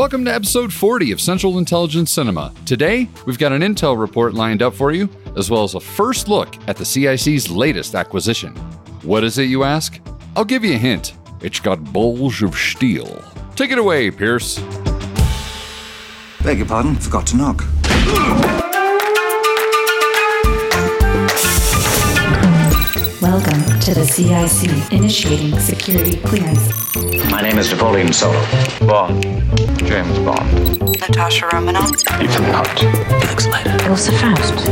Welcome to episode 40 of Central Intelligence Cinema. Today, we've got an intel report lined up for you, as well as a first look at the CIC's latest acquisition. What is it, you ask? I'll give you a hint. It's got bulge of steel. Take it away, Pierce. Beg your pardon, forgot to knock. Welcome to the CIC, initiating security clearance. My name is Napoleon Solo. Bond. James Bond. Natasha Romanoff. Ethan Hunt. Felix Leiter. Elsa Faust.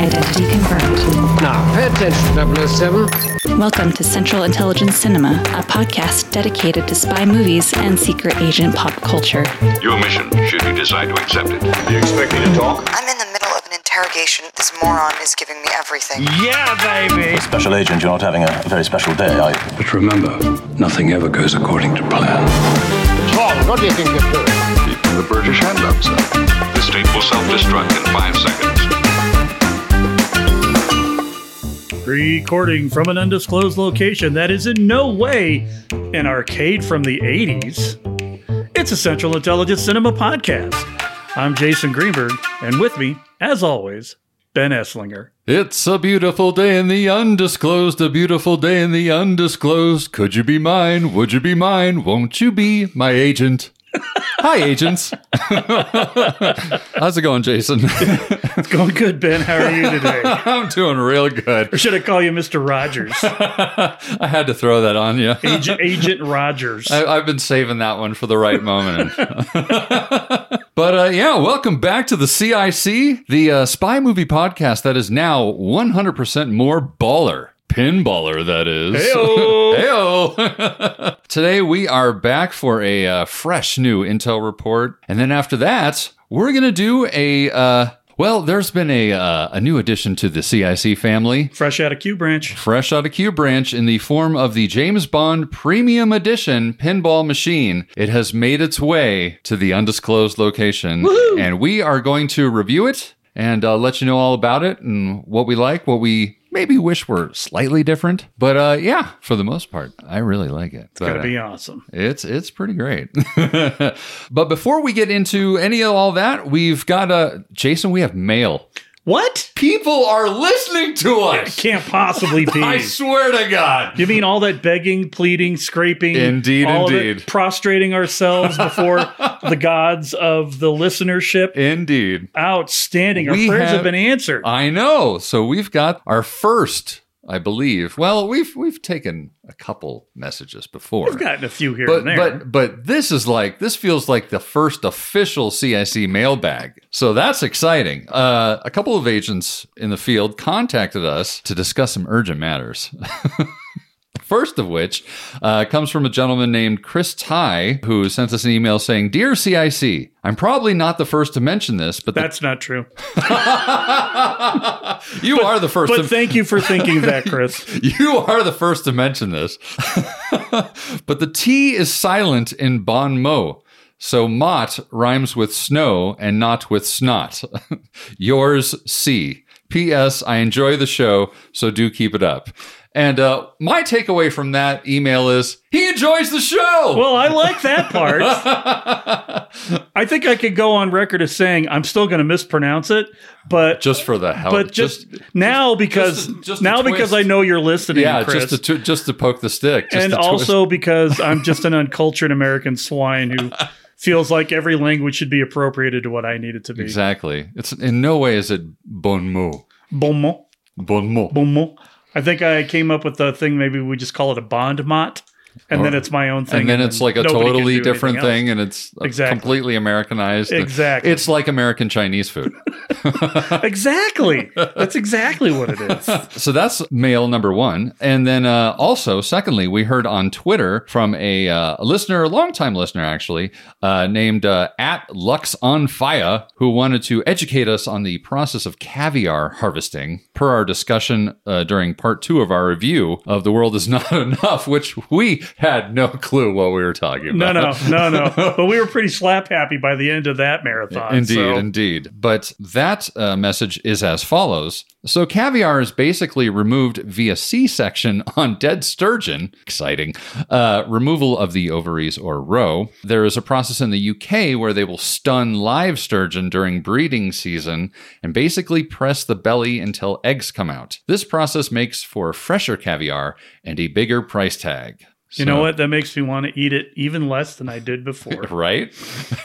Identity confirmed. Now, pay attention, 007. Welcome to Central Intelligence Cinema, a podcast dedicated to spy movies and secret agent pop culture. Your mission, should you decide to accept it. Do you expect me to talk? I'm interrogation. This moron is giving me everything. Yeah, baby. Special agent, you're not having a, a very special day, are you? But remember, nothing ever goes according to plan. Tom, what do you think you're doing? Keeping the British hand up, sir. The state will self-destruct in five seconds. Recording from an undisclosed location that is in no way an arcade from the 80s. It's a Central Intelligence Cinema podcast. I'm Jason Greenberg, and with me, as always, Ben Esslinger. It's a beautiful day in the undisclosed, a beautiful day in the undisclosed. Could you be mine? Would you be mine? Won't you be my agent? Hi, agents. How's it going, Jason? It's going good, Ben. How are you today? I'm doing real good. or should I call you Mr. Rogers? I had to throw that on you. Agent, Agent Rogers. I, I've been saving that one for the right moment. But uh, yeah, welcome back to the CIC, the uh, spy movie podcast that is now 100% more baller. Pinballer, that is. Heyo. Heyo. Today we are back for a uh, fresh new intel report, and then after that, we're gonna do a. Well, there's been a uh, a new addition to the CIC family Fresh out of Q Branch. fresh out of Q Branch in the form of the James Bond Premium Edition pinball machine. It has made its way to the undisclosed location, and we are going to review it and uh, let you know all about it and what we like, what we maybe wish were slightly different. But uh, yeah, for the most part, I really like it. It's But, uh, be awesome. it's it's pretty great. but before we get into any of all that, we've got uh Jason, we have mail. What? People are listening to us. Can't possibly be. I swear to God. You mean all that begging, pleading, scraping? Indeed, all of it, indeed. prostrating ourselves before the gods of the listenership? Indeed. Outstanding. Our We prayers have, have- been answered. I know. So we've got our first, I believe. Well, we've we've taken a couple messages before. We've gotten a few here but and there. but but this is like this feels like the first official CIC mailbag. So that's exciting. Uh, a couple of agents in the field contacted us to discuss some urgent matters. First of which uh, comes from a gentleman named Chris Ty, who sent us an email saying, "Dear CIC, I'm probably not the first to mention this, but the That's not true. you are the first. But to, thank you for thinking that, Chris. you are the first to mention this. but the T is silent in bon mot. So mott rhymes with snow and not with snot. Yours C. P.S. I enjoy the show, so do keep it up. And uh, my takeaway from that email is he enjoys the show. Well, I like that part. I think I could go on record as saying I'm still going to mispronounce it, but just for the hell. but just, now because just a- just now because. I know you're listening, yeah, Chris, just to just to poke the stick, just and to twist. also because I'm just an uncultured American swine who feels like every language should be appropriated to what I need it to be. exactly. It's in no way is it bon mot. Bon mot, Bon mot. bon mot. I think I came up with the thing. Maybe we just call it a bond mot, and then it's my own thing. and then it's like a totally different thing and it's uh, Exactly. completely americanized Exactly. it's like american chinese food Exactly. That's exactly what it is. so that's mail number one and then uh, also secondly we heard on twitter from a, uh, a listener a longtime listener actually uh, named uh, at lux on fire who wanted to educate us on the process of caviar harvesting per our discussion uh, during part two of our review of the world is not enough which we we had no clue what we were talking about. No, no, no, no. But we were pretty slap happy by the end of that marathon. Indeed, so- indeed. But that uh, message is as follows. So, caviar is basically removed via C section on dead sturgeon. Exciting. Uh, removal of the ovaries or roe. There is a process in the UK where they will stun live sturgeon during breeding season and basically press the belly until eggs come out. This process makes for fresher caviar and a bigger price tag. You know what? That makes me want to eat it even less than I did before. Right?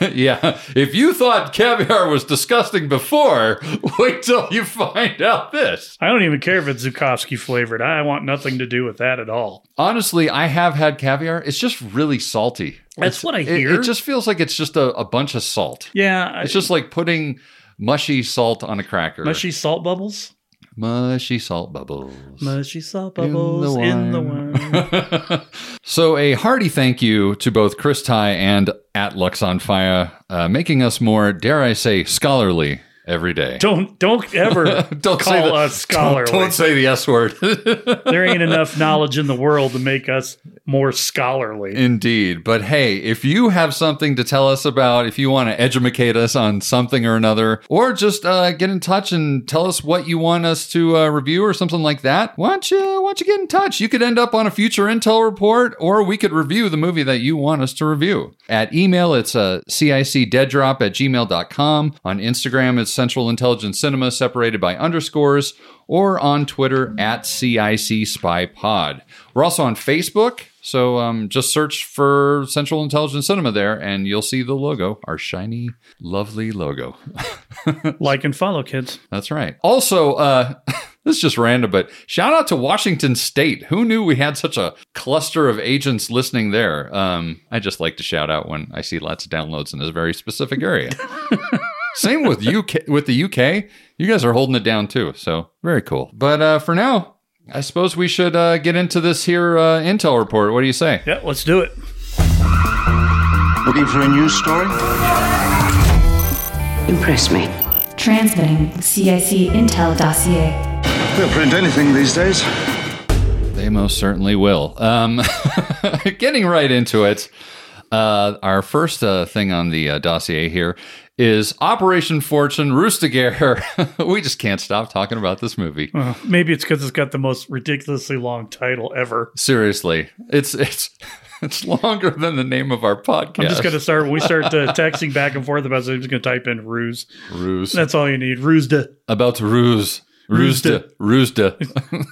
yeah. If you thought caviar was disgusting before, wait till you find out this. I don't even care if it's Zukovsky flavored. I want nothing to do with that at all. Honestly, I have had caviar. It's just really salty. That's It's- what I hear. It, just feels like it's just a, a bunch of salt. Yeah, It's just like putting mushy salt on a cracker. mushy salt bubbles. Mushy salt bubbles. Mushy salt In the bubbles in the wine. wine. So, a hearty thank you to both Chris Ty and at Lux on Fire, uh, making us more, dare I say, scholarly every day. don't don't ever Don't call the, us scholarly. Don't, don't say the S word. there ain't enough knowledge in the world to make us more scholarly. Indeed. But hey, if you have something to tell us about, if you want to educate us on something or another, or just uh, get in touch and tell us what you want us to uh, review or something like that, why don't, you, why don't you get in touch? You could end up on a future Intel report, or we could review the movie that you want us to review. At email, it's uh, cicdeaddrop at gmail.com. On Instagram, it's Central Intelligence Cinema separated by underscores, or on Twitter at CIC Spy Pod. We're also on Facebook. So um, just search for Central Intelligence Cinema there, and you'll see the logo, our shiny, lovely logo. Like and follow, kids. That's right. Also, uh, this is just random, but shout out to Washington State. Who knew we had such a cluster of agents listening there? Um, I just like to shout out when I see lots of downloads in this very specific area. Same with UK. With the UK, you guys are holding it down too. So very cool. But uh, for now, I suppose we should uh, get into this here uh, intel report. What do you say? Yeah, let's do it. Looking for a news story? Impress me. Transmitting CIC Intel dossier. They'll print anything these days. They most certainly will. Um, getting right into it, uh, our first uh, thing on the uh, dossier here is Operation Fortune Ruse de Guerre. we just can't stop talking about this movie. Uh, maybe it's because it's got the most ridiculously long title ever. Seriously, it's it's it's longer than the name of our podcast. I'm just going to start we start uh, texting back and forth about it. I'm just going to type in ruse. ruse That's all you need. Rusda. about to ruse. Roosda. Roosda.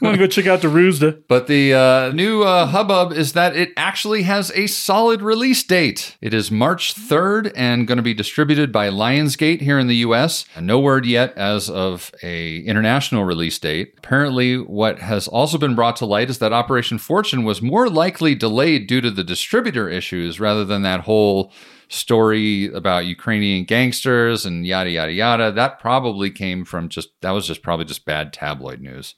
Want to go check out the Rusda? But the uh, new uh, hubbub is that it actually has a solid release date. It is March 3rd and going to be distributed by Lionsgate here in the US. And no word yet as of a international release date. Apparently, what has also been brought to light is that Operation Fortune was more likely delayed due to the distributor issues rather than that whole story about Ukrainian gangsters and yada yada yada. That probably came from just that was just probably just bad tabloid news.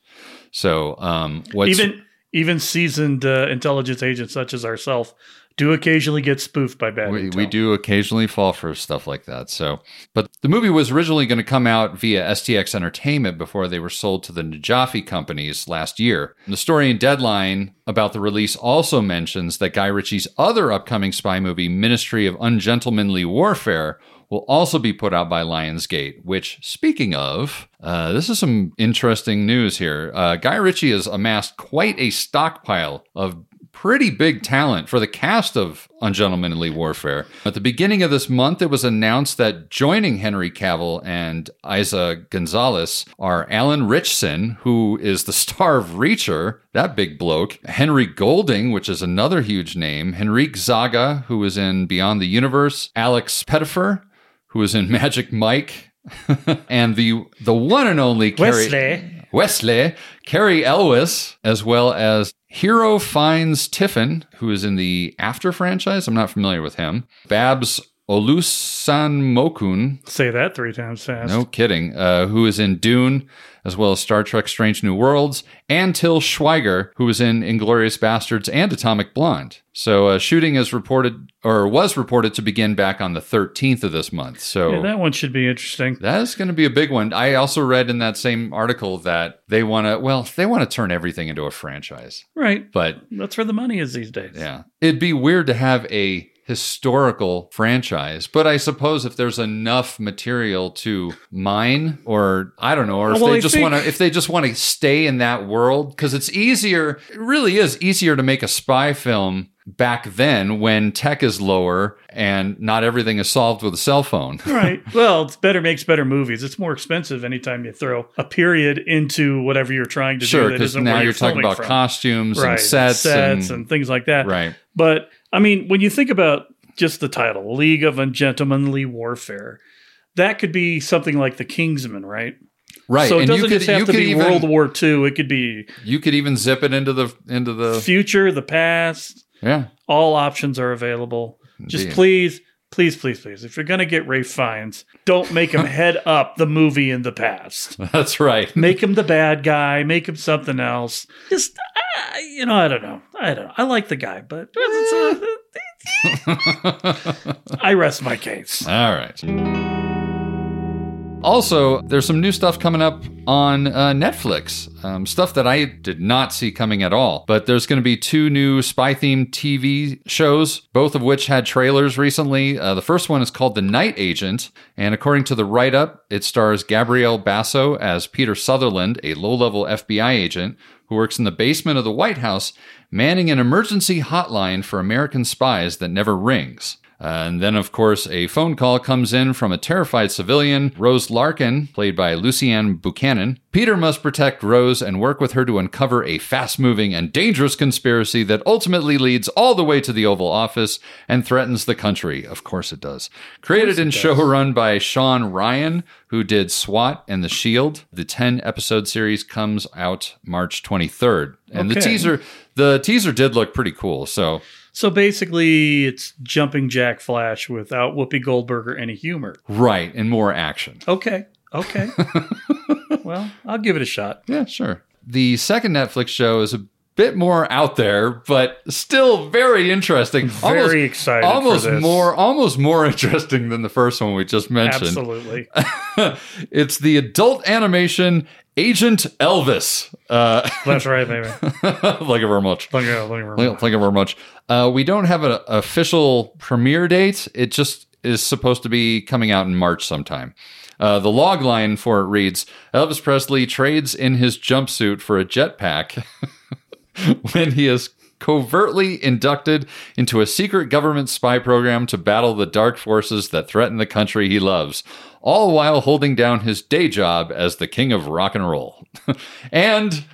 So um, Even even seasoned uh, intelligence agents such as ourselves do occasionally get spoofed by bad we, we do occasionally fall for stuff like that. So, but the movie was originally going to come out via STX Entertainment before they were sold to the Najafi companies last year. The story in Deadline about the release also mentions that Guy Ritchie's other upcoming spy movie, Ministry of Ungentlemanly Warfare, will also be put out by Lionsgate. Which, speaking of, uh, this is some interesting news here. Uh, Guy Ritchie has amassed quite a stockpile of pretty big talent for the cast of Ungentlemanly Warfare. At the beginning of this month, it was announced that joining Henry Cavill and Eiza Gonzalez are Alan Ritchson, who is the star of Reacher, that big bloke, Henry Golding, which is another huge name, Henrique Zaga, who is in Beyond the Universe, Alex Pettyfer, who is in Magic Mike, and the the one and only Cary- Wesley. Wesley, Cary Elwes, as well as Hero Fiennes Tiffin, who is in the After franchise. I'm not familiar with him. Babs Olusanmokun, Say that three times fast. no kidding, uh, who is in Dune, as well as Star Trek Strange New Worlds, and Till Schweiger, who was in Inglourious Basterds and Atomic Blonde. So uh, shooting is reported, or was reported to begin back on the 13th of this month. So Yeah, that one should be interesting. that is going to be a big one. I also read in that same article that they want to, well, they want to turn everything into a franchise. Right. But That's where the money is these days. yeah, it'd be weird to have a historical franchise, but I suppose if there's enough material to mine, or I don't know, or if Well, they I just think- want to, if they just want to stay in that world, because it's easier. It really is easier to make a spy film back then when tech is lower and not everything is solved with a cell phone. Right. Well, it's better makes better movies. It's more expensive anytime you throw a period into whatever you're trying to Sure, do. that because now you're talking about from. costumes right. and sets, sets and, and things like that. right. But I mean, when you think about just the title, League of Ungentlemanly Warfare, that could be something like the Kingsman, right? Right, So it and doesn't could just have to be even World War II. It could be you could even zip it into the into the future, the past. yeah. All options are available. Just please, please, please, please. If you're gonna get Ray Fiennes, don't make him head up the movie in the past. That's right. Make him the bad guy. Make him something else. Just uh, you know, I don't know. I don't. know. I like the guy, but uh, I rest my case. All right. Also, there's some new stuff coming up on uh, Netflix. Um, stuff that I did not see coming at all. But there's going to be two new spy themed TV shows, both of which had trailers recently. Uh, the first one is called The Night Agent. And according to the write up, it stars Gabriel Basso as Peter Sutherland, a low level FBI agent who works in the basement of the White House, manning an emergency hotline for American spies that never rings. And then, of course, a phone call comes in from a terrified civilian, Rose Larkin, played by Luciane Buchanan. Peter must protect Rose and work with her to uncover a fast moving and dangerous conspiracy that ultimately leads all the way to the Oval Office and threatens the country. Of course, it does. Created and showrun by Shawn Ryan, who did SWAT and The Shield. The 10 episode series comes out March 23rd. And the teaser the teaser did look pretty cool. So So basically, it's jumping Jack Flash without Whoopi Goldberg or any humor. right, and more action. Okay. Okay. well, I'll give it a shot. Yeah, sure. The second Netflix show is a bit more out there, but still very interesting. Very excited for Almost more, almost more interesting than the first one we just mentioned. Absolutely. it's the adult animation Agent Elvis. Uh, That's right, baby. thank you very much. Thank you, thank you very much. thank you very much. Uh, we don't have an official premiere date. It just is supposed to be coming out in March sometime. Uh, the log line for it reads Elvis Presley trades in his jumpsuit for a jetpack when he is covertly inducted into a secret government spy program to battle the dark forces that threaten the country he loves, all while holding down his day job as the king of rock and roll. and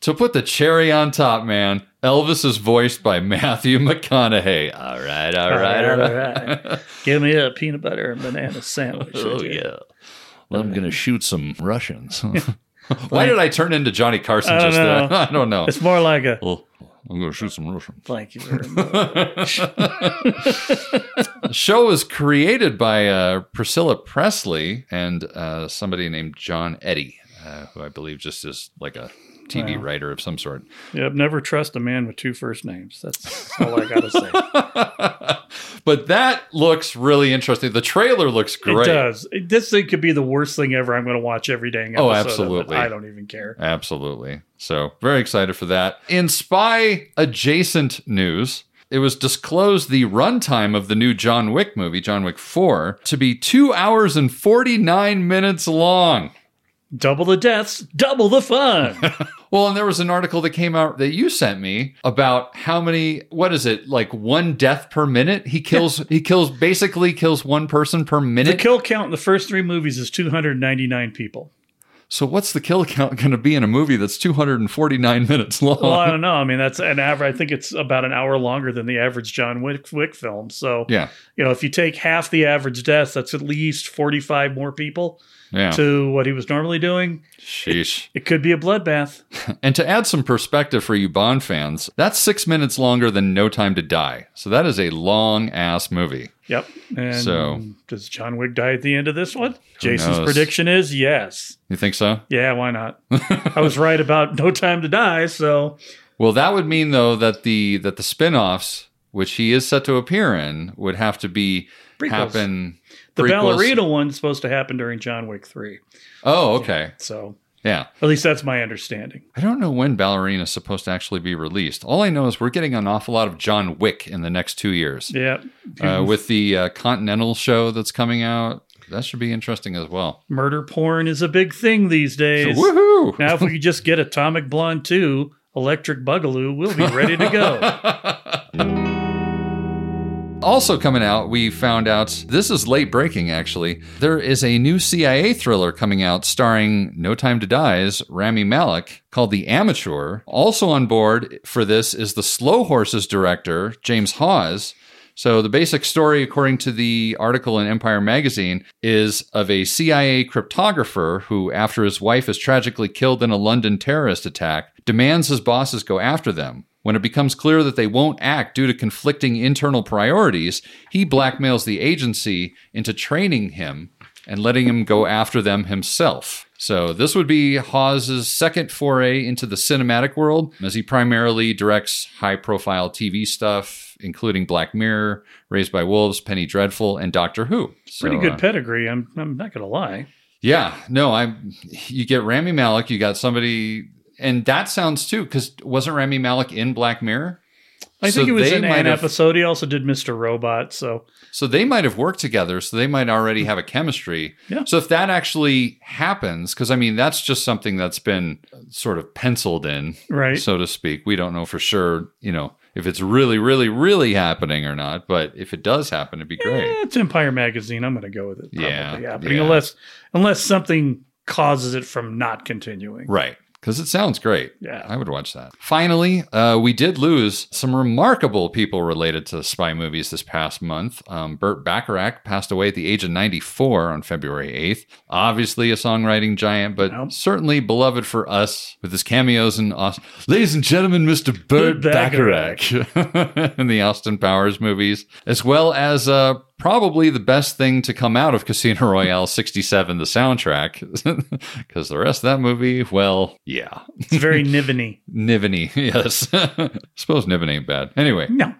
to put the cherry on top, man, Elvis is voiced by Matthew McConaughey. All right, all right, all right. right. Give me a peanut butter and banana sandwich. Oh, yeah. Well, I'm going to shoot some Russians. Why did I turn into Johnny Carson I don't just know. there? I don't know. It's more like a Well, I'm going to shoot some Russians. thank you very much. The show was created by uh, Priscilla Presley and uh, somebody named John Eddie, uh, who I believe just is like a TV writer of some sort. yep, never trust a man with two first names. That's all I gotta say. But that looks really interesting. The trailer looks great. It does. This thing could be the worst thing ever. I'm going to watch every dang. Oh, absolutely. I don't even care. Absolutely. So, very excited for that. In spy adjacent news, it was disclosed the runtime of the new John Wick movie, John Wick 4, to be two hours and 49 minutes long. Double the deaths, double the fun. Well, and there was an article that came out that you sent me about how many what is it? Like one death per minute? He kills he kills basically kills one person per minute. the kill count in the first three movies is 299 people. so what's the kill count going to be in a movie that's 249 minutes long? Well, I don't know. I mean, that's an average. I think it's about an hour longer than the average John Wick, Wick film. So, yeah. you know, if you take half the average deaths, that's at least 45 more people Yeah. to what he was normally doing. Sheesh. It could be a bloodbath. And to add some perspective for you Bond fans, that's six minutes longer than No Time to Die. So that is a long ass movie. Yep. And So- does John Wick die at the end of this one? Jason's knows? prediction is yes. You think so? Yeah, why not? I was right about No Time to Die, so Well, that would mean though that the that the spin-offs, which he is set to appear in, would have to be Prequels. happen. the prequels. ballerina one's supposed to happen during John Wick 3. Oh, okay. So Yeah. at least that's my understanding. I don't know when Ballerina is supposed to actually be released. All I know is we're getting an awful lot of John Wick in the next two years. Yeah. Uh, with the uh, Continental show that's coming out, that should be interesting as well. Murder porn is a big thing these days. Woohoo! Now, if we could just get Atomic Blonde 2, Electric Bugaloo, we'll be ready to go. Also coming out, we found out this is late breaking actually. There is a new CIA thriller coming out starring No Time to Die's Rami Malek called The Amateur. Also on board for this is the Slow Horses director, James Hawes. So the basic story, according to the article in Empire magazine, is of a CIA cryptographer who, after his wife is tragically killed in a London terrorist attack, demands his bosses go after them. When it becomes clear that they won't act due to conflicting internal priorities, he blackmails the agency into training him and letting him go after them himself. So this would be Hawes's second foray into the cinematic world, as he primarily directs high-profile TV stuff, including Black Mirror, Raised by Wolves, Penny Dreadful, and Doctor Who. So, Pretty good uh, pedigree. I'm, I'm not going to lie. yeah, no, I'm. You get Rami Malek. You got somebody, and that sounds too. Because wasn't Rami Malek in Black Mirror? I So think it was in an have- episode. He also did Mr. Robot. So So they might have worked together. So they might already have a chemistry. Yeah. So if that actually happens, because I mean that's just something that's been sort of penciled in, Right. so to speak. We don't know for sure, you know, if it's really, really, really happening or not. But if it does happen, it'd be great. eh, it's Empire Magazine. I'm going to go with it. Probably Yeah, happening yeah. unless unless something causes it from not continuing. Right. Because it sounds great. Yeah. I would watch that. Finally, uh, we did lose some remarkable people related to spy movies this past month. Um, Burt Bacharach passed away at the age of 94 on February 8th. Obviously a songwriting giant, but Nope. certainly beloved for us with his cameos in Aus- Ladies and gentlemen, Mr. Burt Burt Bacharach in the Austin Powers movies, as well as uh, probably the best thing to come out of Casino Royale 67, the soundtrack. Because the rest of that movie, well, yeah. It's very Niveny. Nivany, yes. Suppose Niven ain't bad. Anyway, No.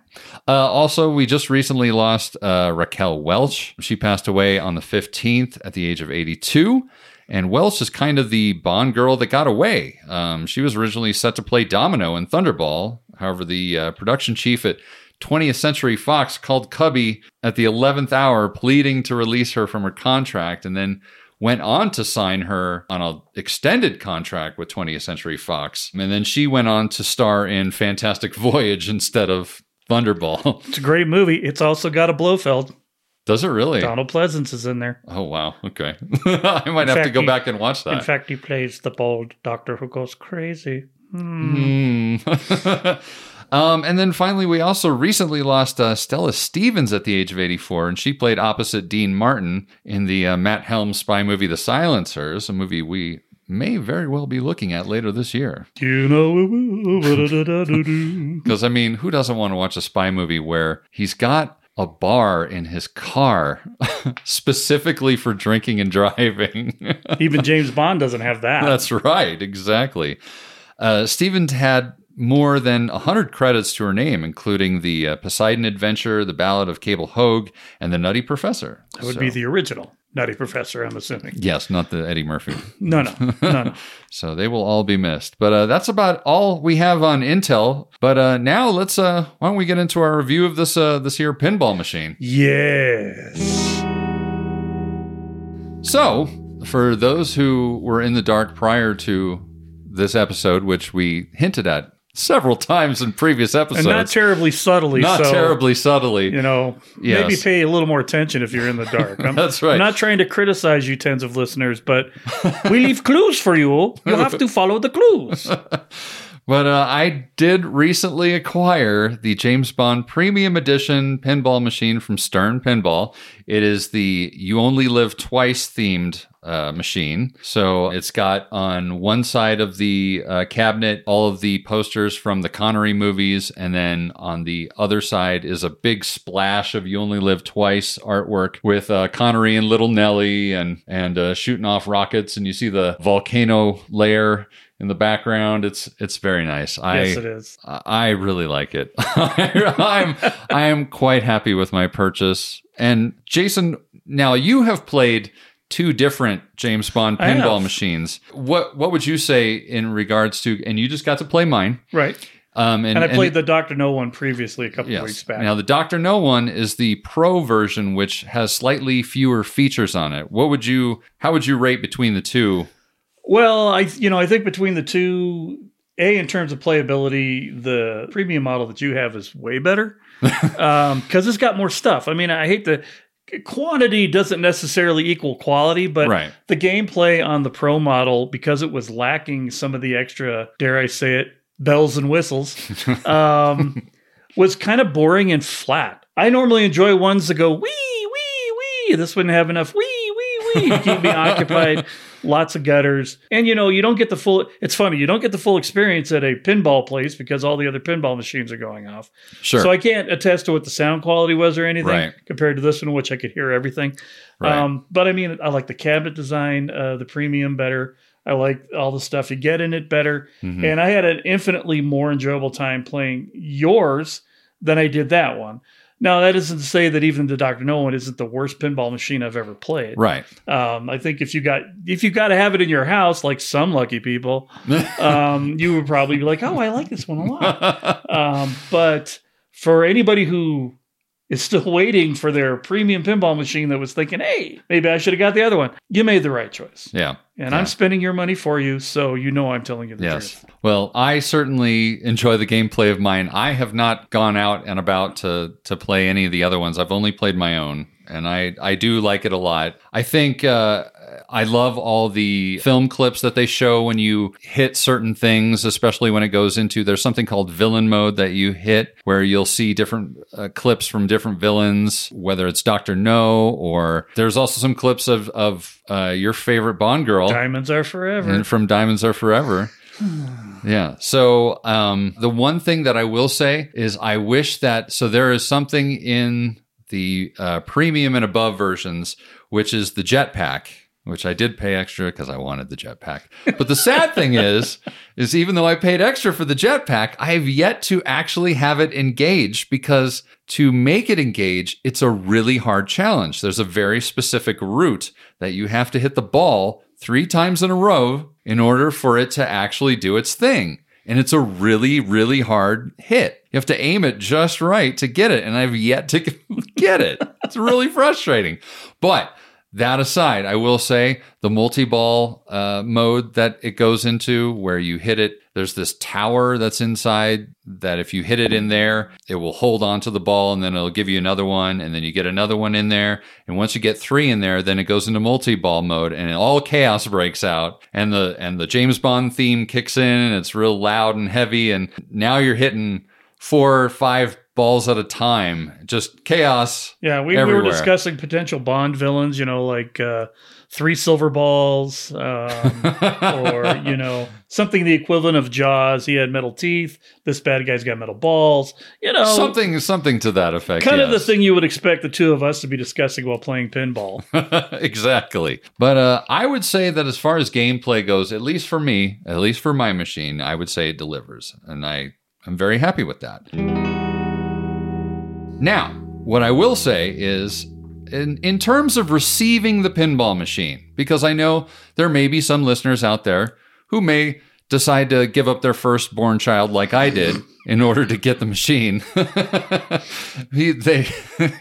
uh, also, we just recently lost uh, Raquel Welch. She passed away on the 15th at the age of 82. And Welch is kind of the Bond girl that got away. Um, she was originally set to play Domino in Thunderball. However, the uh, production chief at 20th Century Fox called Cubby at the 11th hour, pleading to release her from her contract, and then went on to sign her on an extended contract with 20th Century Fox. And then she went on to star in Fantastic Voyage instead of Thunderball. It's a great movie. It's also got a Blofeld. Does it really? Donald Pleasence is in there. Oh, wow. Okay. I might have to go he- back and watch that. In fact, he plays the bald doctor who goes crazy. Hmm. Um, and then finally, we also recently lost uh, Stella Stevens at the age of 84, and she played opposite Dean Martin in the uh, Matt Helms spy movie The Silencers, a movie we may very well be looking at later this year. You know. Because, I mean, who doesn't want to watch a spy movie where he's got a bar in his car specifically for drinking and driving? even James Bond doesn't have that. That's right, exactly. Uh, Stevens had more than 100 credits to her name, including the uh, Poseidon Adventure, The Ballad of Cable Hogue, and The Nutty Professor. That would So- be the original Nutty Professor, I'm assuming. Yes, not the Eddie Murphy. No, no, no, no. So they will all be missed. But uh, that's about all we have on Intel. But uh, now let's uh, why don't we get into our review of this uh, this here pinball machine? Yes. So, for those who were in the dark prior to this episode, which we hinted at several times in previous episodes, And not terribly subtly. not so, terribly subtly. You know, Yes. maybe pay a little more attention if you're in the dark. I'm, That's right. I'm not trying to criticize you, tens of listeners, but we leave clues for you. You have to follow the clues. But uh, I did recently acquire the James Bond Premium Edition pinball machine from Stern Pinball. It is the You Only Live Twice themed uh, machine. So it's got on one side of the uh, cabinet all of the posters from the Connery movies, and then on the other side is a big splash of "You Only Live Twice" artwork with uh, Connery and Little Nellie and and uh, shooting off rockets, and you see the volcano layer in the background. It's it's very nice. I Yes, it is. I I really like it. I'm I am quite happy with my purchase. And Jason, now you have played two different James Bond pinball machines. What what would you say in regards to? And you just got to play mine. Right. Um, and, And, I played the Doctor No one previously a couple Yes. weeks back. Now the Doctor No one is the pro version, which has slightly fewer features on it. What would you? How would you rate between the two? Well, I you know I think between the two, a in terms of playability, the premium model that you have is way better because it's got more stuff. I mean, I hate the quantity doesn't necessarily equal quality, but Right. the gameplay on the pro model because it was lacking some of the extra, dare I say it, bells and whistles, um, was kind of boring and flat. I normally enjoy ones that go wee wee wee. This wouldn't have enough wee wee wee to keep me occupied. Lots of gutters, and you know you don't get the full. It's funny you don't get the full experience at a pinball place because all the other pinball machines are going off. Sure. So I can't attest to what the sound quality was or anything Right. compared to this one, which I could hear everything. Right. Um, but I mean, I like the cabinet design, uh, the premium better. I like all the stuff you get in it better. Mhm. And I had an infinitely more enjoyable time playing yours than I did that one. Now, that isn't to say that even the Dr. No one isn't the worst pinball machine I've ever played. Right. Um, I think if you got if you got to have it in your house, like some lucky people, um, you would probably be like, "Oh, I like this one a lot." um, but for anybody who is still waiting for their premium pinball machine that was thinking, "Hey, maybe I should have got the other one," you made the right choice. Yeah. And Yeah. I'm spending your money for you, so you know I'm telling you the Yes. truth. Well, I certainly enjoy the gameplay of mine. I have not gone out and about to to play any of the other ones. I've only played my own, and I I do like it a lot. I think uh, I love all the film clips that they show when you hit certain things, especially when it goes into there's something called villain mode that you hit where you'll see different uh, clips from different villains, whether it's Doctor No or there's also some clips of of uh, your favorite Bond girl. Diamonds are forever. And from Diamonds Are Forever. yeah. So um, the one thing that I will say is I wish that so there is something in the uh, premium and above versions, which is the jetpack. Which I did pay extra because I wanted the jetpack. But the sad thing is, is even though I paid extra for the jetpack, I have yet to actually have it engage because to make it engage, it's a really hard challenge. There's a very specific route that you have to hit the ball three times in a row in order for it to actually do its thing. And it's a really, really hard hit. You have to aim it just right to get it. And I've yet to get it. It's really frustrating. But that aside, I will say the multi ball uh, mode that it goes into, where you hit it, there's this tower that's inside that if you hit it in there, it will hold onto the ball and then it'll give you another one. And then you get another one in there. And once you get three in there, then it goes into multi ball mode and all chaos breaks out. And the, and the James Bond theme kicks in and it's real loud and heavy. And now you're hitting four or five balls at a time. Just chaos. Yeah, we, we were discussing potential Bond villains, you know, like uh, three silver balls, um, or you know, something the equivalent of Jaws. He had metal teeth. This bad guy's got metal balls. You know, something something to that effect. kind of the thing you would expect the two of us to be discussing while playing pinball. exactly. But uh, I would say that as far as gameplay goes, at least for me, at least for my machine, I would say it delivers, and I am very happy with that. Now, what I will say is. In, in terms of receiving the pinball machine, because I know there may be some listeners out there who may decide to give up their firstborn child like I did in order to get the machine. they,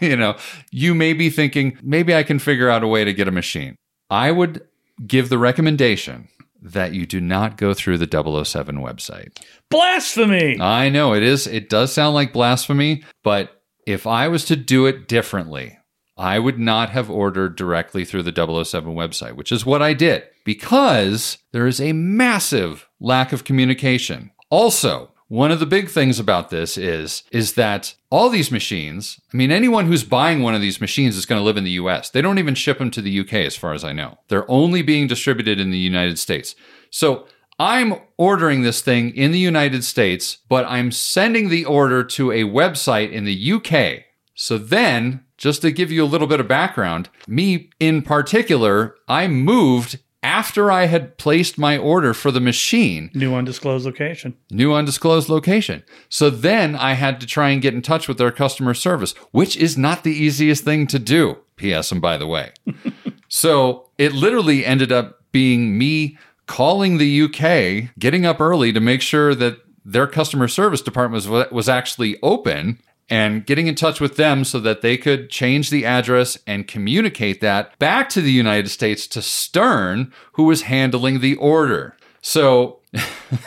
you know, you may be thinking, maybe I can figure out a way to get a machine. I would give the recommendation that you do not go through the 007 website. Blasphemy! I know it is, it does sound like blasphemy, but if I was to do it differently, I would not have ordered directly through the 007 website, which is what I did because there is a massive lack of communication. Also, one of the big things about this is is that all these machines, I mean anyone who's buying one of these machines is going to live in the US. They don't even ship them to the UK as far as I know. They're only being distributed in the United States. So I'm ordering this thing in the United States, but I'm sending the order to a website in the UK. So then, just to give you a little bit of background, me in particular, I moved after I had placed my order for the machine, New undisclosed location. new undisclosed location. So then I had to try and get in touch with their customer service, which is not the easiest thing to do. P.S. And by the way. so it literally ended up being me calling the UK, getting up early to make sure that their customer service department was, was actually open and getting in touch with them so that they could change the address and communicate that back to the United States to Stern, who was handling the order. So,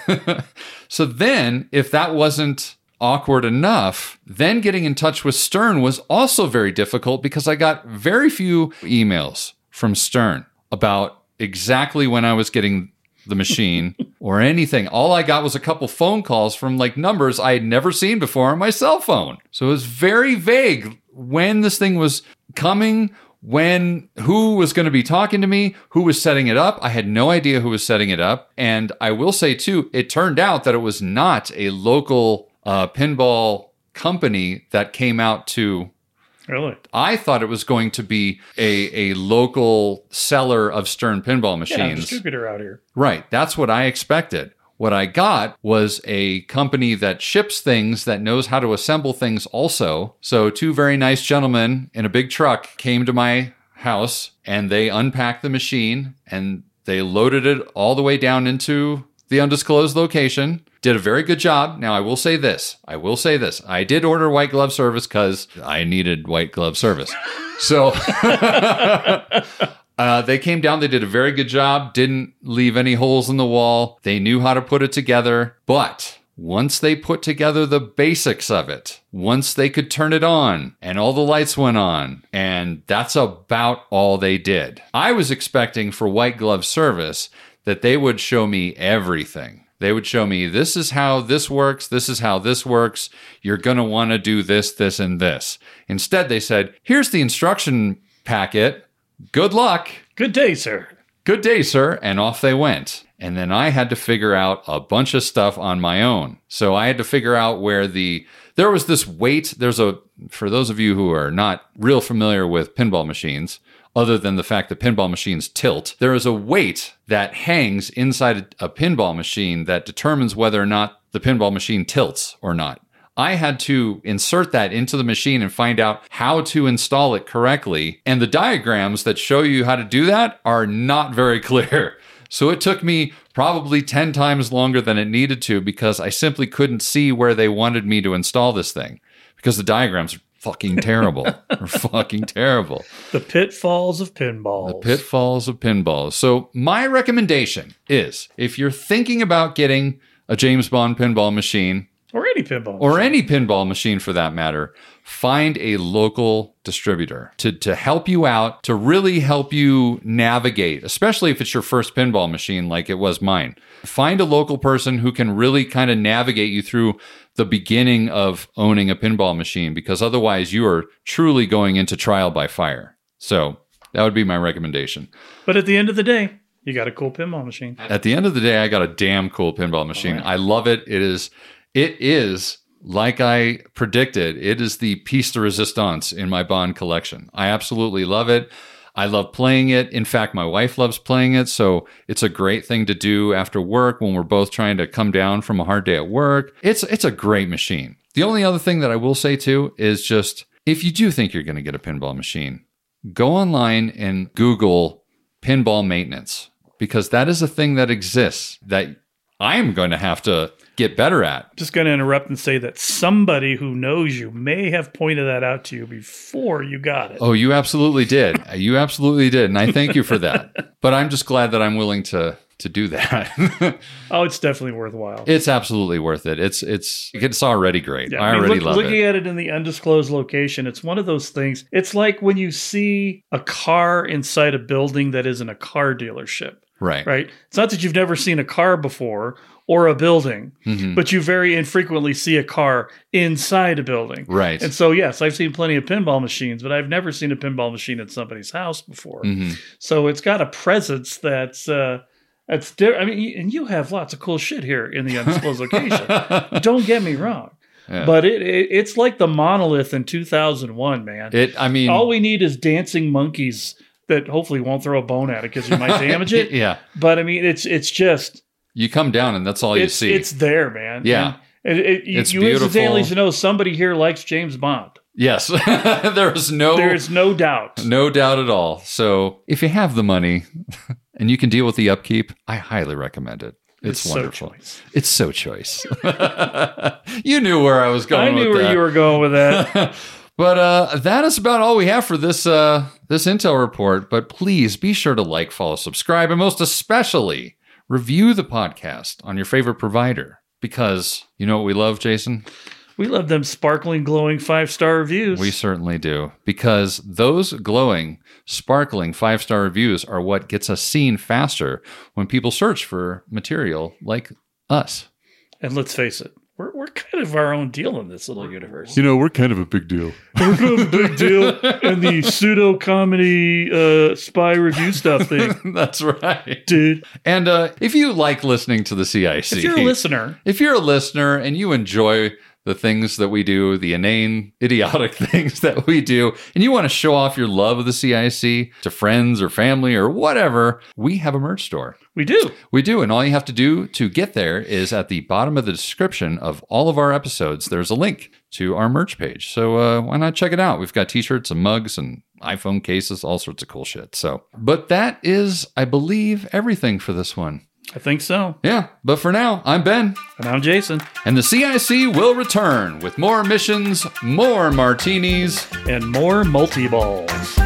so then if that wasn't awkward enough, then getting in touch with Stern was also very difficult because I got very few emails from Stern about exactly when I was getting the machine or anything. All I got was a couple phone calls from like numbers I had never seen before on my cell phone. So it was very vague when this thing was coming, when who was going to be talking to me, who was setting it up. I had no idea who was setting it up. And I will say too, it turned out that it was not a local uh, pinball company that came out to Really? I thought it was going to be a, a local seller of Stern pinball machines. Yeah, distributor out here. right. That's what I expected. What I got was a company that ships things that knows how to assemble things also. So, two very nice gentlemen in a big truck came to my house and they unpacked the machine and they loaded it all the way down into the undisclosed location. Did a very good job. Now, I will say this. I will say this. I did order white glove service because I needed white glove service. So uh, they came down. They did a very good job. Didn't leave any holes in the wall. They knew how to put it together. But once they put together the basics of it, once they could turn it on and all the lights went on, and that's about all they did. I was expecting for white glove service that they would show me everything. They would show me this is how this works, this is how this works. You're going to want to do this, this, and this. Instead, they said, here's the instruction packet. Good luck. Good day, sir. Good day, sir. And off they went. And then I had to figure out a bunch of stuff on my own. So I had to figure out where the, there was this weight. There's a, for those of you who are not real familiar with pinball machines, other than the fact that pinball machines tilt, there is a weight that hangs inside a pinball machine that determines whether or not the pinball machine tilts or not. I had to insert that into the machine and find out how to install it correctly. And the diagrams that show you how to do that are not very clear. So it took me probably 10 times longer than it needed to because I simply couldn't see where they wanted me to install this thing because the diagrams fucking terrible. They're fucking terrible. The pitfalls of pinballs. The pitfalls of pinballs. So, my recommendation is if you're thinking about getting a James Bond pinball machine, or any pinball. or machine. any pinball machine for that matter, find a local distributor to, to help you out, to really help you navigate, especially if it's your first pinball machine like it was mine. Find a local person who can really kind of navigate you through the beginning of owning a pinball machine because otherwise you are truly going into trial by fire. So that would be my recommendation. But at the end of the day, you got a cool pinball machine. At the end of the day, I got a damn cool pinball machine. I love it. It is, it is like I predicted. It is the piece de resistance in my Bond collection. I absolutely love it. I love playing it. In fact, my wife loves playing it. So it's a great thing to do after work when we're both trying to come down from a hard day at work. It's, it's a great machine. The only other thing that I will say too is just if you do think you're going to get a pinball machine, go online and Google pinball maintenance because that is a thing that exists that I am going to have to get better at. Just going to interrupt and say that somebody who knows you may have pointed that out to you before you got it. Oh, you absolutely did. You absolutely did. And I thank you for that. But I'm just glad that I'm willing to to do that. Oh, it's definitely worthwhile. it's absolutely worth it. It's it's it's already great. Yeah, I, mean, already look- love looking it. at it in the undisclosed location, it's one of those things. It's like when you see a car inside a building that isn't a car dealership. Right. right? It's not that you've never seen a car before or a building, Mhm. but you very infrequently see a car inside a building. Right. And so, yes, I've seen plenty of pinball machines, but I've never seen a pinball machine in somebody's house before. Mhm. So it's got a presence that's uh, that's. Di- I mean, and you have lots of cool shit here in the undisclosed location. Don't get me wrong, Yeah. but it, it it's like the monolith in 2001, man. It. I mean, All we need is dancing monkeys that hopefully won't throw a bone at it because you might damage it. yeah. But I mean, it's it's just You come down and that's all you it's see. it's there, man. Yeah. And, it, you, It's you instantly beautiful. know somebody here likes James Bond. yes. there is no. There's no doubt. No doubt at all. So if you have the money and you can deal with the upkeep, I highly recommend it. It's, It's so wonderful. choice. It's so choice. you knew where I was going. I knew where that. you were going with that. But uh, that is about all we have for this uh, this intel report. But please be sure to like, follow, subscribe, and most especially review the podcast on your favorite provider because you know what we love, Jason. we love them sparkling, glowing five star reviews. We certainly do because those glowing, sparkling five star reviews are what gets us seen faster when people search for material like us. and let's face it, we're, we're kind of our own deal in this little universe. You know, we're kind of a big deal. We're kind of a big deal in the pseudo comedy uh, spy review stuff thing, That's right. dude. And uh, if you like listening to the CIC, If you're a listener, if you're a listener and you enjoy the things that we do, the inane, idiotic things that we do, and you want to show off your love of the CIC to friends or family or whatever, we have a merch store. we do. We do. And all you have to do to get there is at the bottom of the description of all of our episodes, there's a link to our merch page. So uh, why not check it out? We've got t shirts and mugs and iPhone cases, all sorts of cool shit. So, but that is, I believe, everything for this one. I think so. Yeah. But for now, I'm Ben. And I'm Jason. And the CIC will return with more missions, more martinis. And more multi balls.